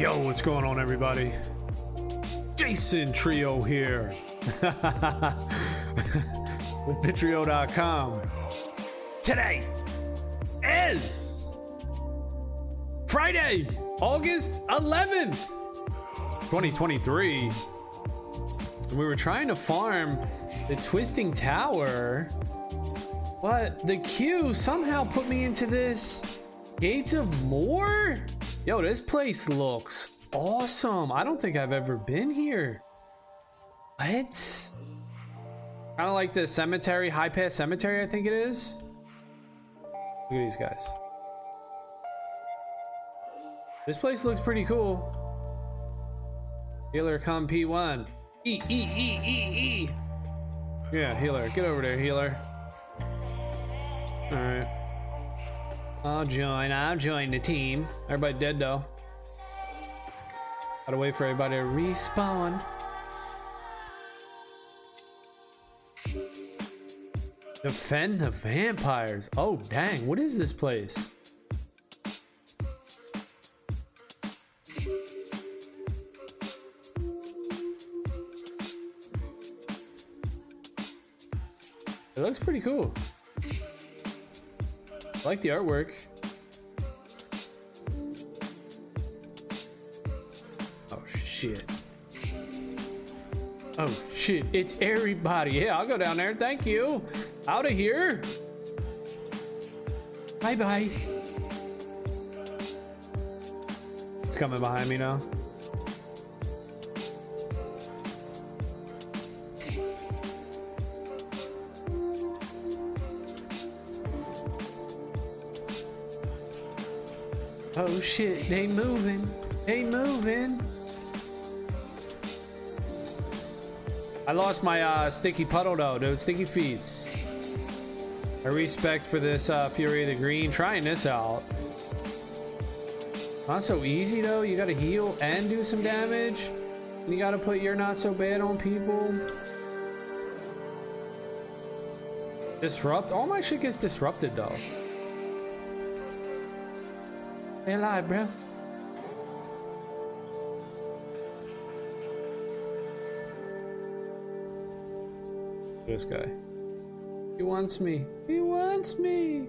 Yo, what's going on, everybody? Jason Trio here with Bittrio.com. Today is Friday, August 11th, 2023. We were trying to farm the Twisting Tower, but the queue somehow put me into this Gates of More? Yo, this place looks awesome. I don't think I've ever been here. What? Kind of like the cemetery, High Pass Cemetery, I think it is. Look at these guys. This place looks pretty cool. Healer come P1. E, E, E, E, E. Yeah, healer. Get over there, healer. Alright. I'll join. I'll join the team. Everybody dead though. Gotta wait for everybody to respawn. Defend the vampires. Oh, dang. What is this place? It looks pretty cool. I like the artwork. Oh shit. Oh shit, it's everybody. Yeah, I'll go down there. Thank you. Out of here. Bye bye. It's coming behind me now. Oh shit, they moving. They moving. I lost my uh, sticky puddle though, those sticky feets. I respect for this uh, Fury of the Green trying this out. Not so easy though, you gotta heal and do some damage. You gotta put your not so bad on people. Disrupt? All my shit gets disrupted though. Alive, bro. This guy. He wants me. He wants me.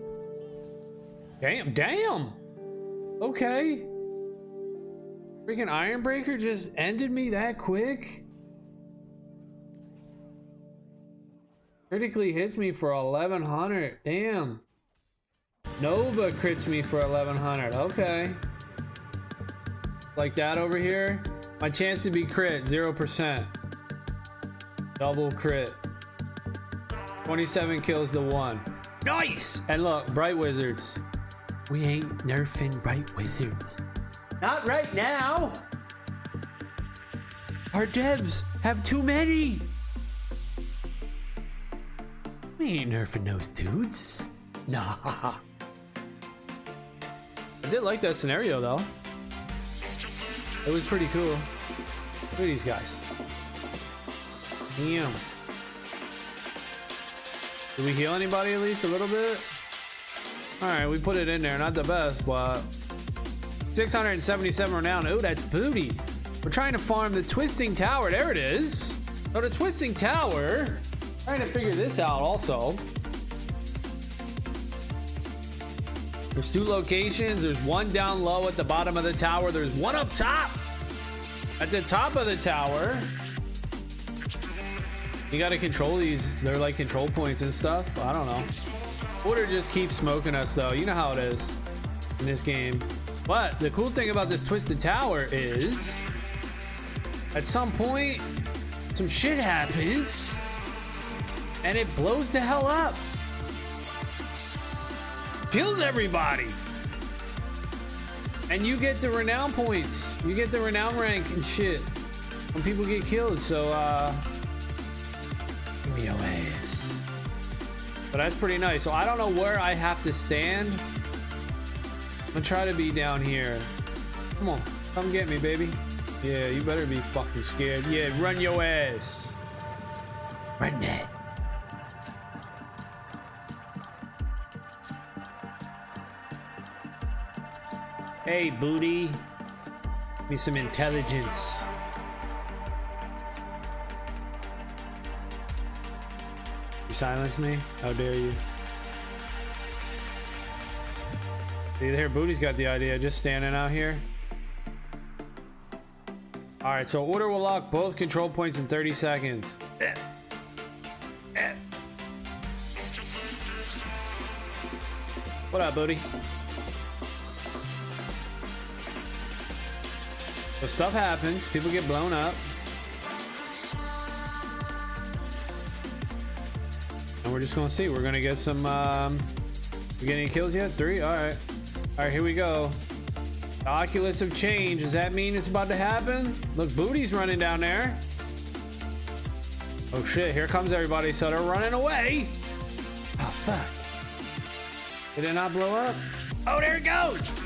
Damn, damn. Okay. Freaking Ironbreaker just ended me that quick. Critically hits me for 1100. Damn. Nova crits me for 1100. Okay. Like that over here. My chance to be crit, 0%. Double crit. 27 kills to one. Nice! And look, Bright Wizards. We ain't nerfing Bright Wizards. Not right now! Our devs have too many! We ain't nerfing those dudes. Nah. Did like that scenario though. It was pretty cool. Look at these guys. Damn. Did we heal anybody at least a little bit? Alright, we put it in there. Not the best, but 677 renown. Oh, that's booty. We're trying to farm the Twisting Tower. There it is. So the Twisting Tower. Trying to figure this out also. There's two locations. There's one down low at the bottom of the tower. There's one up top. At the top of the tower. You gotta control these. They're like control points and stuff. I don't know. Order just keeps smoking us though. You know how it is in this game. But the cool thing about this Twisted Tower is at some point, some shit happens and it blows the hell up. Kills everybody. And you get the renown points. You get the renown rank and shit when people get killed. So, uh, give me your ass. But that's pretty nice. So I don't know where I have to stand. I'm gonna try to be down here. Come on, come get me, baby. Yeah, you better be fucking scared. Yeah, run your ass. Run that. Hey, booty. me some intelligence. You silence me? How dare you? See there, Booty's got the idea, just standing out here. Alright, so order will lock both control points in 30 seconds. What up, Booty? So stuff happens, people get blown up. And we're just gonna see. We're gonna get some um we get any kills yet? Three? Alright. Alright, here we go. The Oculus of change. Does that mean it's about to happen? Look, Booty's running down there. Oh shit, here comes everybody. So they're running away. Oh fuck. Did it not blow up? Oh, there it goes.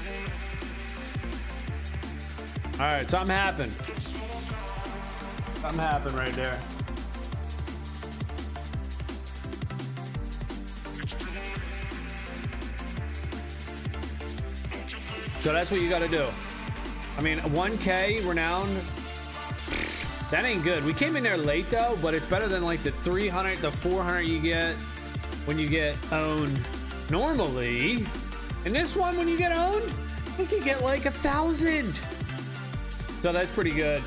All right, something happened. Something happened right there. So that's what you got to do. I mean, 1K renowned. That ain't good. We came in there late though, but it's better than like the 300, the 400 you get when you get owned normally. And this one, when you get owned, you can get like a thousand. So that's pretty good.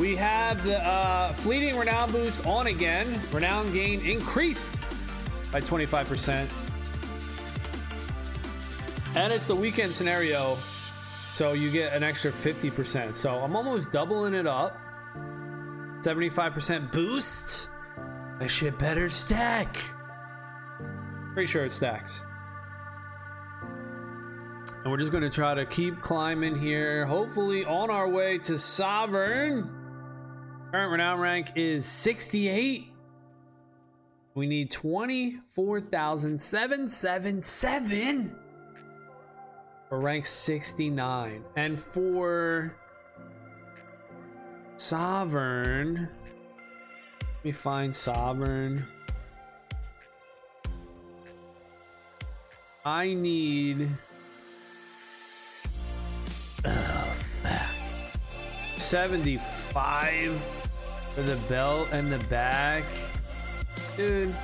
We have the uh, fleeting renown boost on again. Renown gain increased by 25%. And it's the weekend scenario. So you get an extra 50%. So I'm almost doubling it up. 75% boost. That shit better stack. Pretty sure it stacks. And we're just going to try to keep climbing here. Hopefully on our way to Sovereign. Current renown rank is 68. We need 24,777 for rank 69. And for Sovereign, let me find Sovereign. I need 75 for the belt and the back. Dude, it's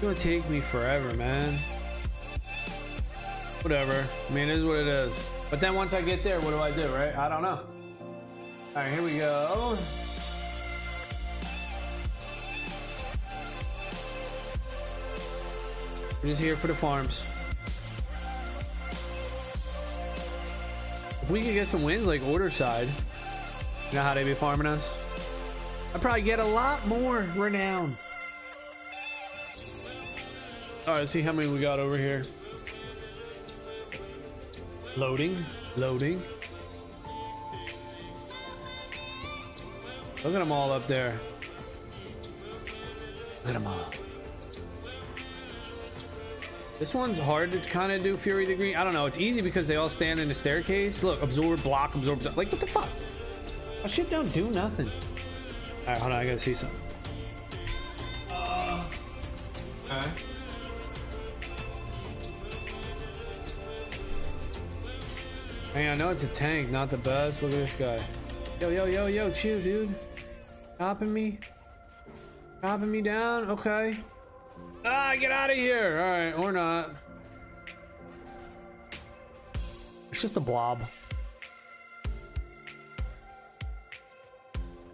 gonna take me forever, man. Whatever. I mean, it is what it is. But then once I get there, what do I do, right? I don't know. All right, here we go. We're just here for the farms. We could get some wins like order side, you know how they be farming us? I'd probably get a lot more renown. All right, see how many we got over here. Loading, loading. Look at them all up there. Look at them all. This one's hard to kind of do Fury the Green. I don't know. It's easy because they all stand in the staircase. Look, absorb, block, absorb. absorb. Like, what the fuck? My shit don't do nothing. All right, hold on. I gotta see something. Uh, okay. Hey, I know it's a tank, not the best. Look at this guy. Yo, yo, yo, yo, chew, dude. Chopping me. Chopping me down. Okay. Ah, get out of here. All right, or not. It's just a blob.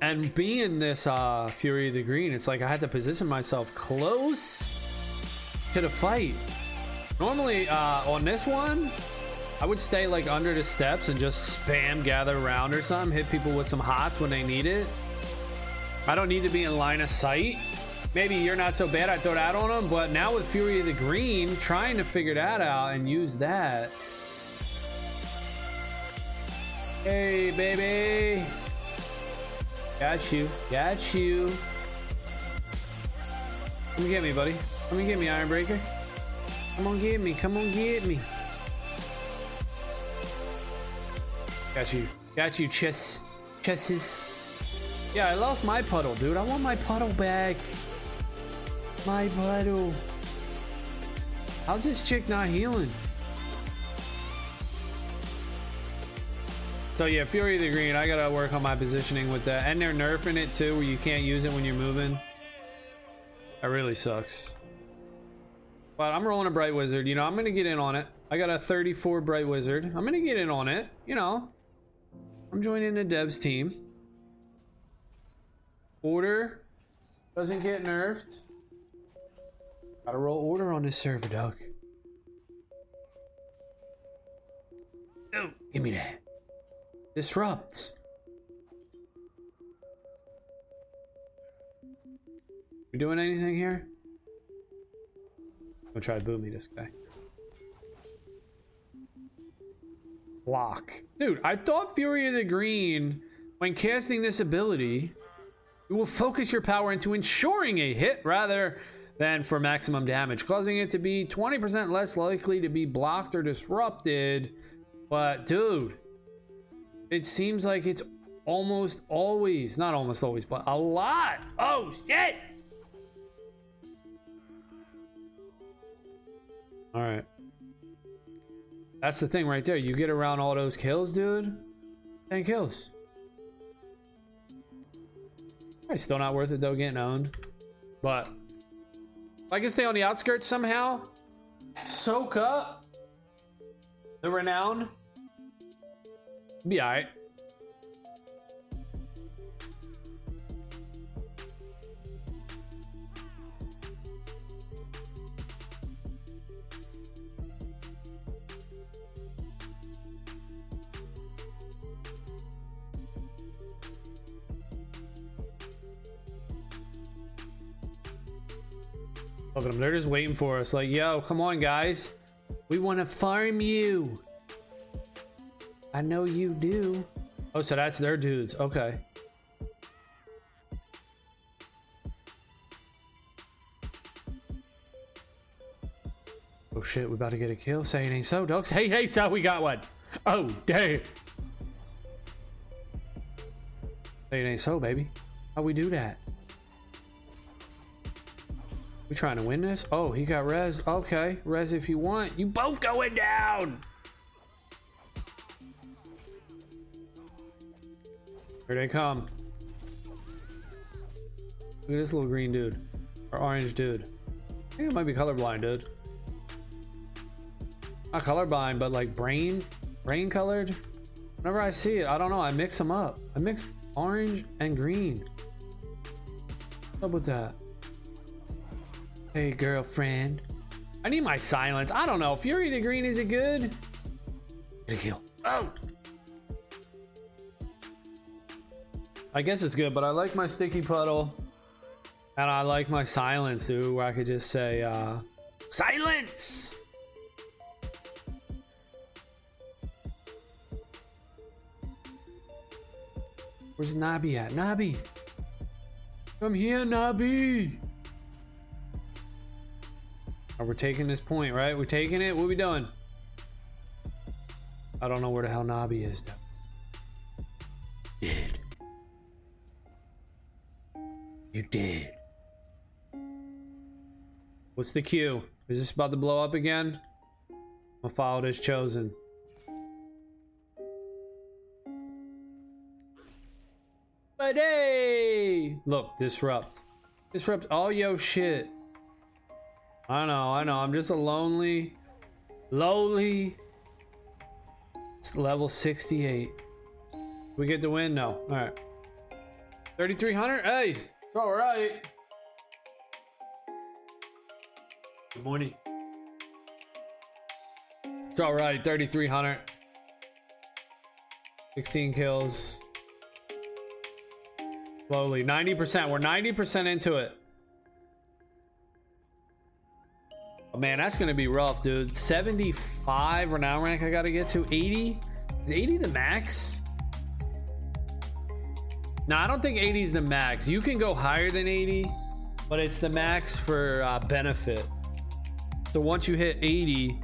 And being this uh, Fury of the Green, it's like I had to position myself close to the fight. Normally, uh, on this one, I would stay like under the steps and just spam gather around or something, hit people with some hots when they need it. I don't need to be in line of sight. Maybe you're not so bad, I throw that on them, but now with Fury of the Green, trying to figure that out and use that. Hey, baby. Got you. Got you. Come get me, buddy. Come get me, Ironbreaker. Come on, get me. Come on, get me. Got you. Got you, chess. Chesses. Yeah, I lost my puddle, dude. I want my puddle back. My puddle. How's this chick not healing? So yeah, Fury of the Green, I gotta work on my positioning with that. And they're nerfing it too, where you can't use it when you're moving. That really sucks. But I'm rolling a Bright Wizard. You know, I'm gonna get in on it. I got a 34 Bright Wizard. I'm gonna get in on it. You know, I'm joining the devs team. Order doesn't get nerfed. Gotta roll order on this server, dog. Oh, give me that. Disrupt. We doing anything here? Gonna try to boot me this guy. Block. Dude, I thought Fury of the Green, when casting this ability, it will focus your power into ensuring a hit rather than for maximum damage, causing it to be 20% less likely to be blocked or disrupted. But dude, it seems like it's almost always, not almost always, but a lot. Oh shit! All right. That's the thing right there. You get around all those kills, dude. 10 kills. Probably still not worth it though, getting owned. But if I can stay on the outskirts somehow, soak up the renown, be alright. Look at them. They're just waiting for us. Like, yo, come on, guys. We want to farm you. I know you do. Oh, so that's their dudes. Okay. Oh shit, we about to get a kill. Say it ain't so, dogs. Hey, hey, so we got one. Oh, damn. Say it ain't so, baby. How we do that? We trying to win this? Oh, he got res. Okay, res if you want. You both going down. Here they come. Look at this little green dude. Or orange dude. I think it might be colorblind, dude. Not colorblind, but like brain, brain colored. Whenever I see it, I don't know. I mix them up. I mix orange and green. What's up with that? Hey, girlfriend. I need my silence. I don't know. Fury the green, is it good? Get a kill. Oh! I guess it's good, but I like my sticky puddle. And I like my silence, dude, where I could just say, uh, Silence! Where's Nabi at? Nabi! Come here, Nabi! Oh, we're taking this point, right? We're taking it? What we doing? I don't know where the hell Nabi is, though. Dead. You did. What's the cue? Is this about to blow up again? My file is chosen. But hey! Look, disrupt. Disrupt all yo shit. I know, I know. I'm just a lonely, lowly, level 68. We get the win? No. All right. 3,300? Hey, it's all right. Good morning. It's all right. 3,300. 16 kills. Slowly. 90%. We're 90% into it. Man, that's to be rough, dude. 75 renown rank I got to get to. 80? Is 80 the max? No, I don't think 80 is the max. You can go higher than 80, but it's the max for uh, benefit. So once you hit 80,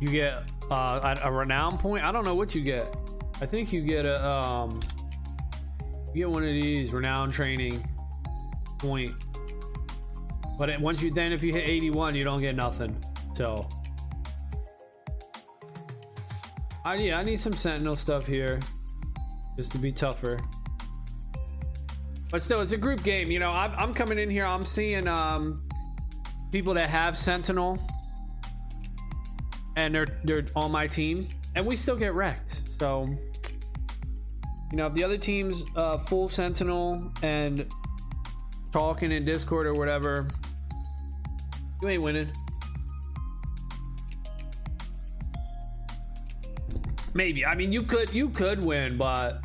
you get uh, a, a renown point. I don't know what you get. I think you get a um, you get one of these renown training point. But once you then if you hit 81, you don't get nothing. So I yeah, I need some sentinel stuff here. Just to be tougher. But still, it's a group game. You know, I'm, I'm coming in here. I'm seeing um, people that have Sentinel, and they're they're on my team, and we still get wrecked. So, you know, if the other team's uh, full Sentinel and talking in Discord or whatever, you ain't winning. Maybe. I mean, you could you could win, but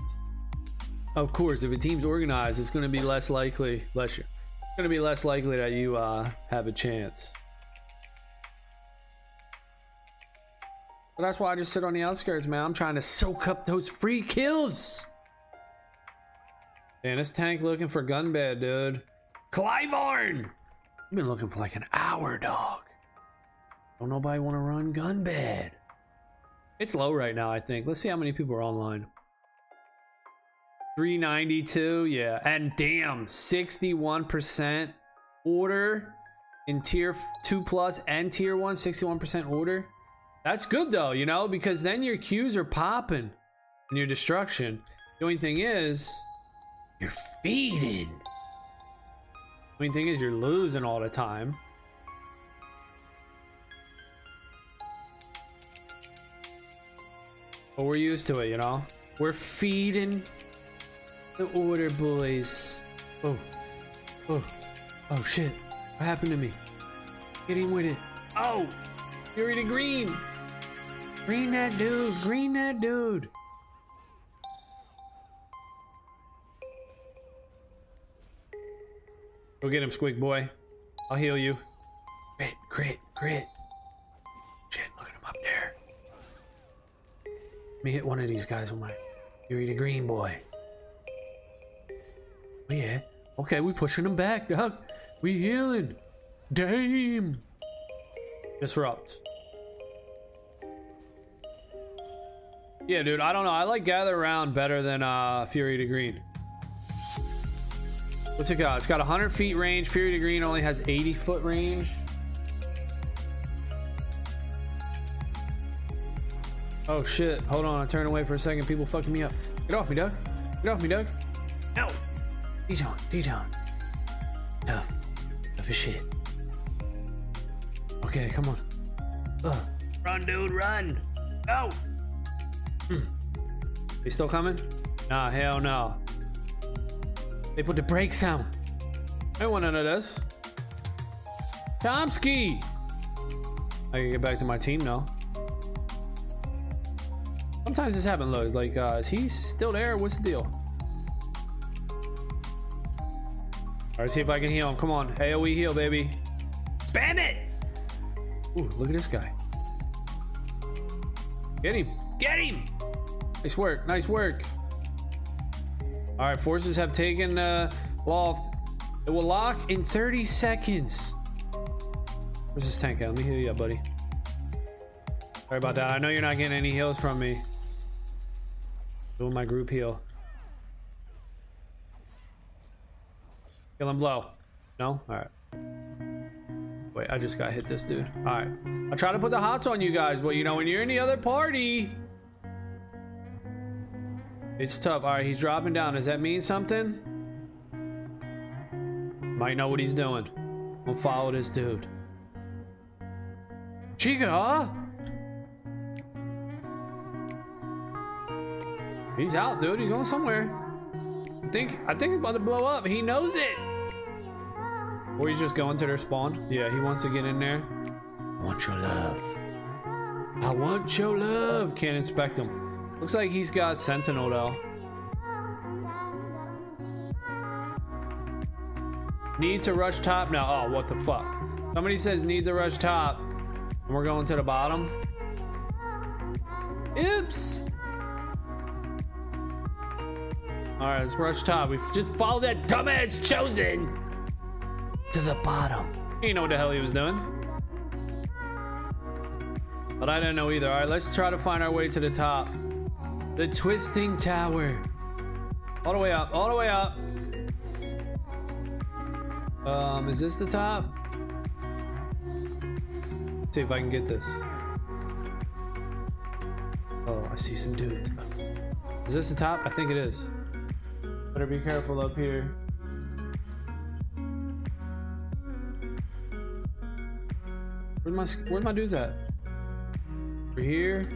of course, if a team's organized, it's going to be less likely. Bless you. It's going to be less likely that you uh, have a chance. But that's why I just sit on the outskirts, man. I'm trying to soak up those free kills. Man, this tank looking for Gunbad, dude. Clivorn! I've been looking for like an hour, dog. Don't nobody want to run Gunbad. It's low right now, I think. Let's see how many people are online. 392, yeah. And damn, 61% order in tier 2 plus and tier 1, 61% order. That's good though, you know, because then your queues are popping and your destruction. The only thing is, you're feeding. The only thing is, you're losing all the time. But we're used to it, you know? We're feeding the order, boys. Oh. Oh. Oh, shit. What happened to me? Getting with it. Oh! Fury to green! Green that dude! Green that dude! Go get him, Squig boy. I'll heal you. Crit, crit, crit. Shit, look at him up there. Let me hit one of these guys with my Fury to green boy. Oh, yeah. Okay, we pushing him back, dog. We healing. Damn. Disrupt. Yeah, dude, I don't know. I like Gather Around better than uh, Fury to Green. What's it got? It's got 100 feet range. Fury to Green only has 80 foot range. Oh shit. Hold on. I turn away for a second. People fucking me up. Get off me, Doug. Get off me, Doug. No. D-Town, D-Town. Tough. Tough as shit. Okay, come on. Ugh. Run, dude, run. Go. Hmm. They still coming? Nah, hell no. They put the brakes on. I don't want none of this. Tomsky! I can get back to my team now. Sometimes this happens, like, uh, is he still there? What's the deal? Alright, see if I can heal him. Come on. AoE heal, baby. Spam it! Ooh, look at this guy. Get him. Get him! Nice work. Nice work. Alright, forces have taken uh, loft. It will lock in 30 seconds. Where's this tank at? Let me heal you up, buddy. Sorry about that. I know you're not getting any heals from me. Doing my group heal. Kill him blow. No? Alright. Wait, I just got hit this dude. Alright. I try to put the hots on you guys, but you know, when you're in the other party, it's tough. Alright, he's dropping down. Does that mean something? Might know what he's doing. We'll follow this dude. Chica! huh? He's out, dude. He's going somewhere. I think I think he's about to blow up. He knows it. Or he's just going to their spawn. Yeah, he wants to get in there. I want your love. I want your love. Can't inspect him. Looks like he's got Sentinel though. Need to rush top now. Oh, what the fuck? Somebody says need to rush top. And we're going to the bottom. Oops. Alright, let's rush top. We just follow that dumbass chosen to the bottom. You know what the hell he was doing. But I don't know either. Alright, let's try to find our way to the top. The twisting tower. All the way up, all the way up. Um, is this the top? Let's see if I can get this. Oh, I see some dudes. Is this the top? I think it is. Better be careful up here. Where's my where's my dudes at? We're here.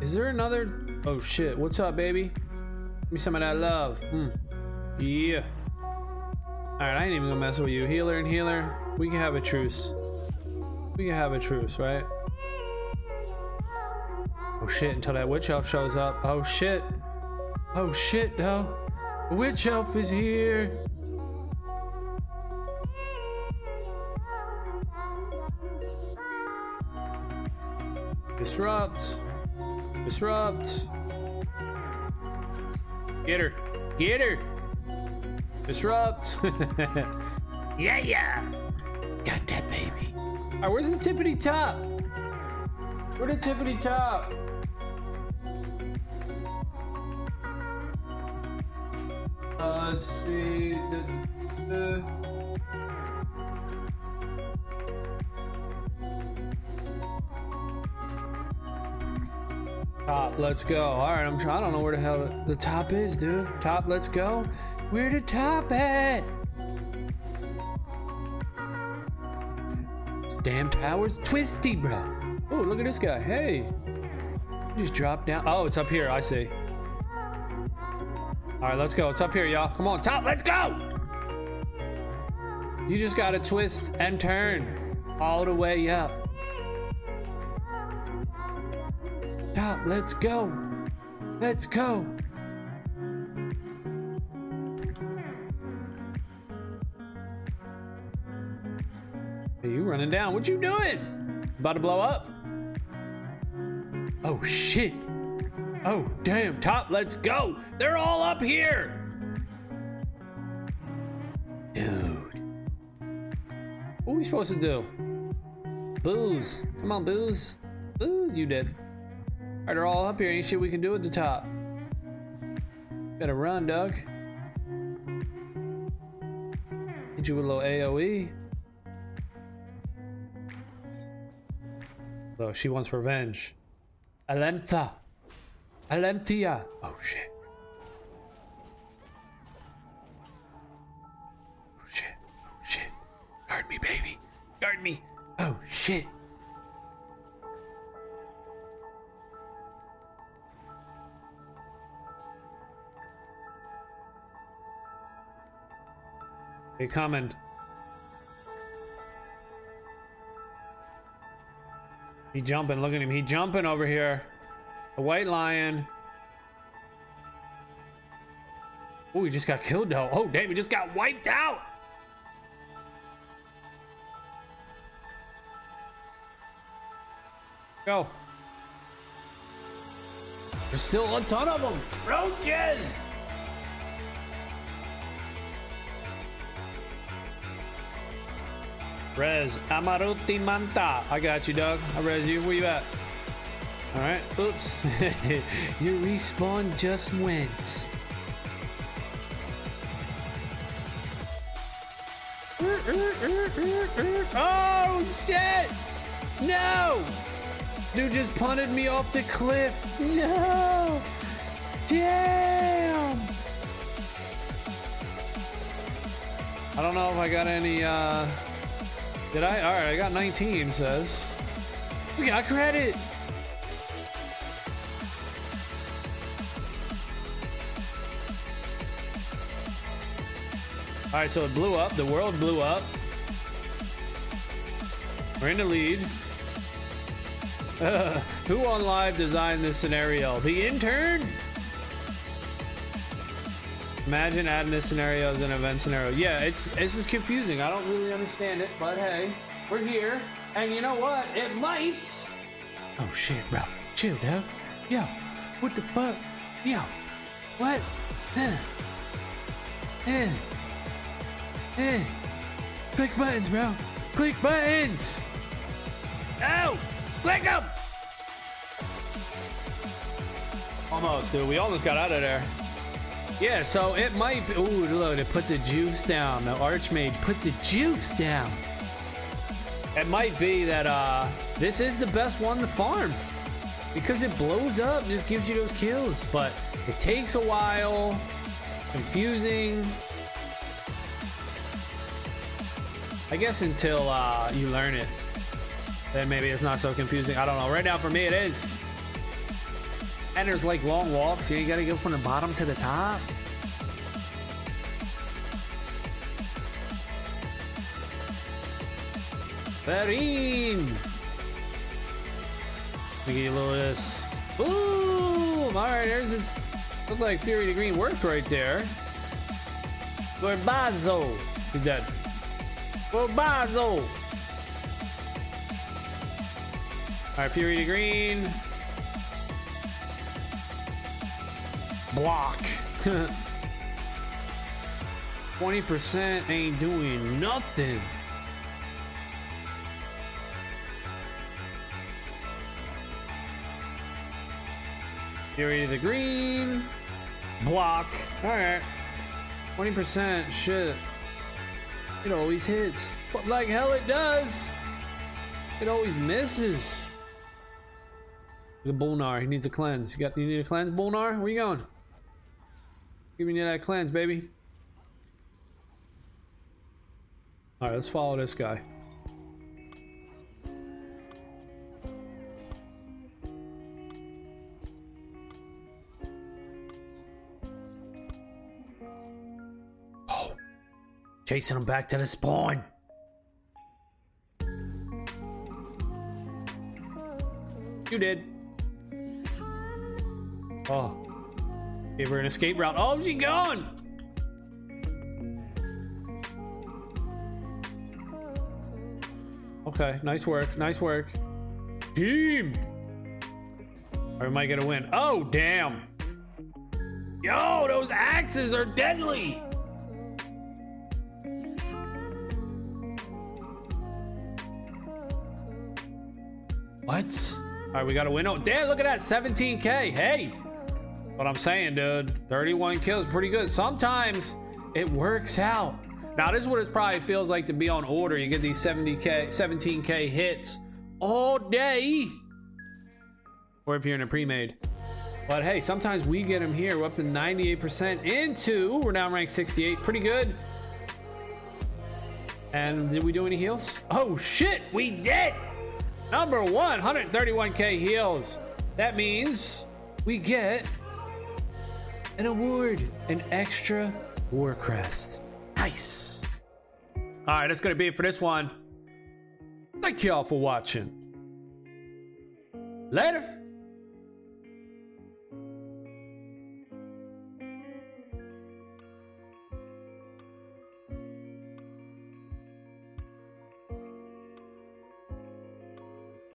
Is there another? Oh shit! What's up, baby? Give me some of that love. Mm. Yeah. All right, I ain't even gonna mess with you, healer and healer. We can have a truce. We can have a truce, right? Oh shit! Until that witch elf shows up. Oh shit! Oh shit! No, witch elf is here. Disrupt. Disrupt. Get her. Get her. Disrupt. yeah, yeah. Got that baby. All right, where's the tippity top? Where the tippity top? Uh, let's see. The, the, Top, let's go. All right, I'm. Trying. I don't know where the hell the top is, dude. Top, let's go. Where the top at? Damn tower's twisty, bro. Oh, look at this guy. Hey, just drop down. Oh, it's up here. I see. All right, let's go. It's up here, y'all. Come on, top. Let's go. You just gotta twist and turn all the way up. Let's go. Let's go. Hey, you running down. What you doing? About to blow up? Oh shit. Oh damn, top, let's go. They're all up here. Dude. What are we supposed to do? Booze. Come on, booze. Booze, you did. Alright, they're all up here. Ain't shit we can do at the top. Gotta run, Doug. Hit you with a little AoE. Oh, she wants revenge. Alentha. Alenthia. Oh shit. Oh shit. Oh shit. Guard me, baby. Guard me. Oh shit. They coming. He jumping. Look at him. He jumping over here. A white lion. Oh, he just got killed though. Oh, damn, he just got wiped out. Go. There's still a ton of them. Roaches! Res Amaruti Manta. I got you, Doug. I res you. Where you at? All right. Oops. Your respawn just went. Oh shit! No! Dude just punted me off the cliff. No! Damn! I don't know if I got any uh did I? All right, I got 19, says. We got credit. All right, so it blew up. The world blew up. We're in the lead. Who on live designed this scenario? The intern? Imagine adding this scenario as an event scenario. Yeah, it's it's just confusing. I don't really understand it, but hey, we're here, and you know what? It might. Oh shit, bro. Chill, dog. Yo, what the fuck? Yo, what? Eh. Eh. Eh. Click buttons, bro. Click buttons. Oh, click them. Almost, dude. We almost got out of there. Yeah, so it might be. Ooh, look, they put the juice down. The Archmage put the juice down. it might be that uh, this is the best one to farm because it blows up, just gives you those kills. But it takes a while, confusing. I guess until uh, you learn it, then maybe it's not so confusing. I don't know. Right now, for me, it is. And there's like long walks. You gotta go from the bottom to the top. Vereen! We get a little of this. Boom! Alright, there's a. Look like Fury the Green worked right there. Gorbazo! He's dead. Gorbazo! Alright, Fury the Green. Block. 20% ain't doing nothing. Fury to the green. Block. Alright. 20%. Shit. It always hits. But like hell it does. It always misses. The Bolnar. He needs a cleanse. You got you need a cleanse, Bolnar? Where you going? Give me that cleanse, baby. Alright, let's follow this guy. Oh, chasing him back to the spawn. You did. Oh. Gave her an escape route. Oh, she gone! Okay, nice work. Nice work. Team! Or am I gonna win? Oh, damn! Yo, those axes are deadly! What? All right, we got to win. Oh, damn, look at that. 17K. Hey. What I'm saying, dude. 31 kills. Pretty good. Sometimes it works out. Now, this is what it probably feels like to be on order. You get these 70K, 17K hits all day. Or if you're in a pre-made. But hey, sometimes we get them here. We're up to 98% into. We're now ranked 68. Pretty good. And did we do any heals? Oh, shit. We did. Number one, 131k heals. That means we get an award, an extra war crest. Nice. All right, that's gonna be it for this one. Thank you all for watching. Later.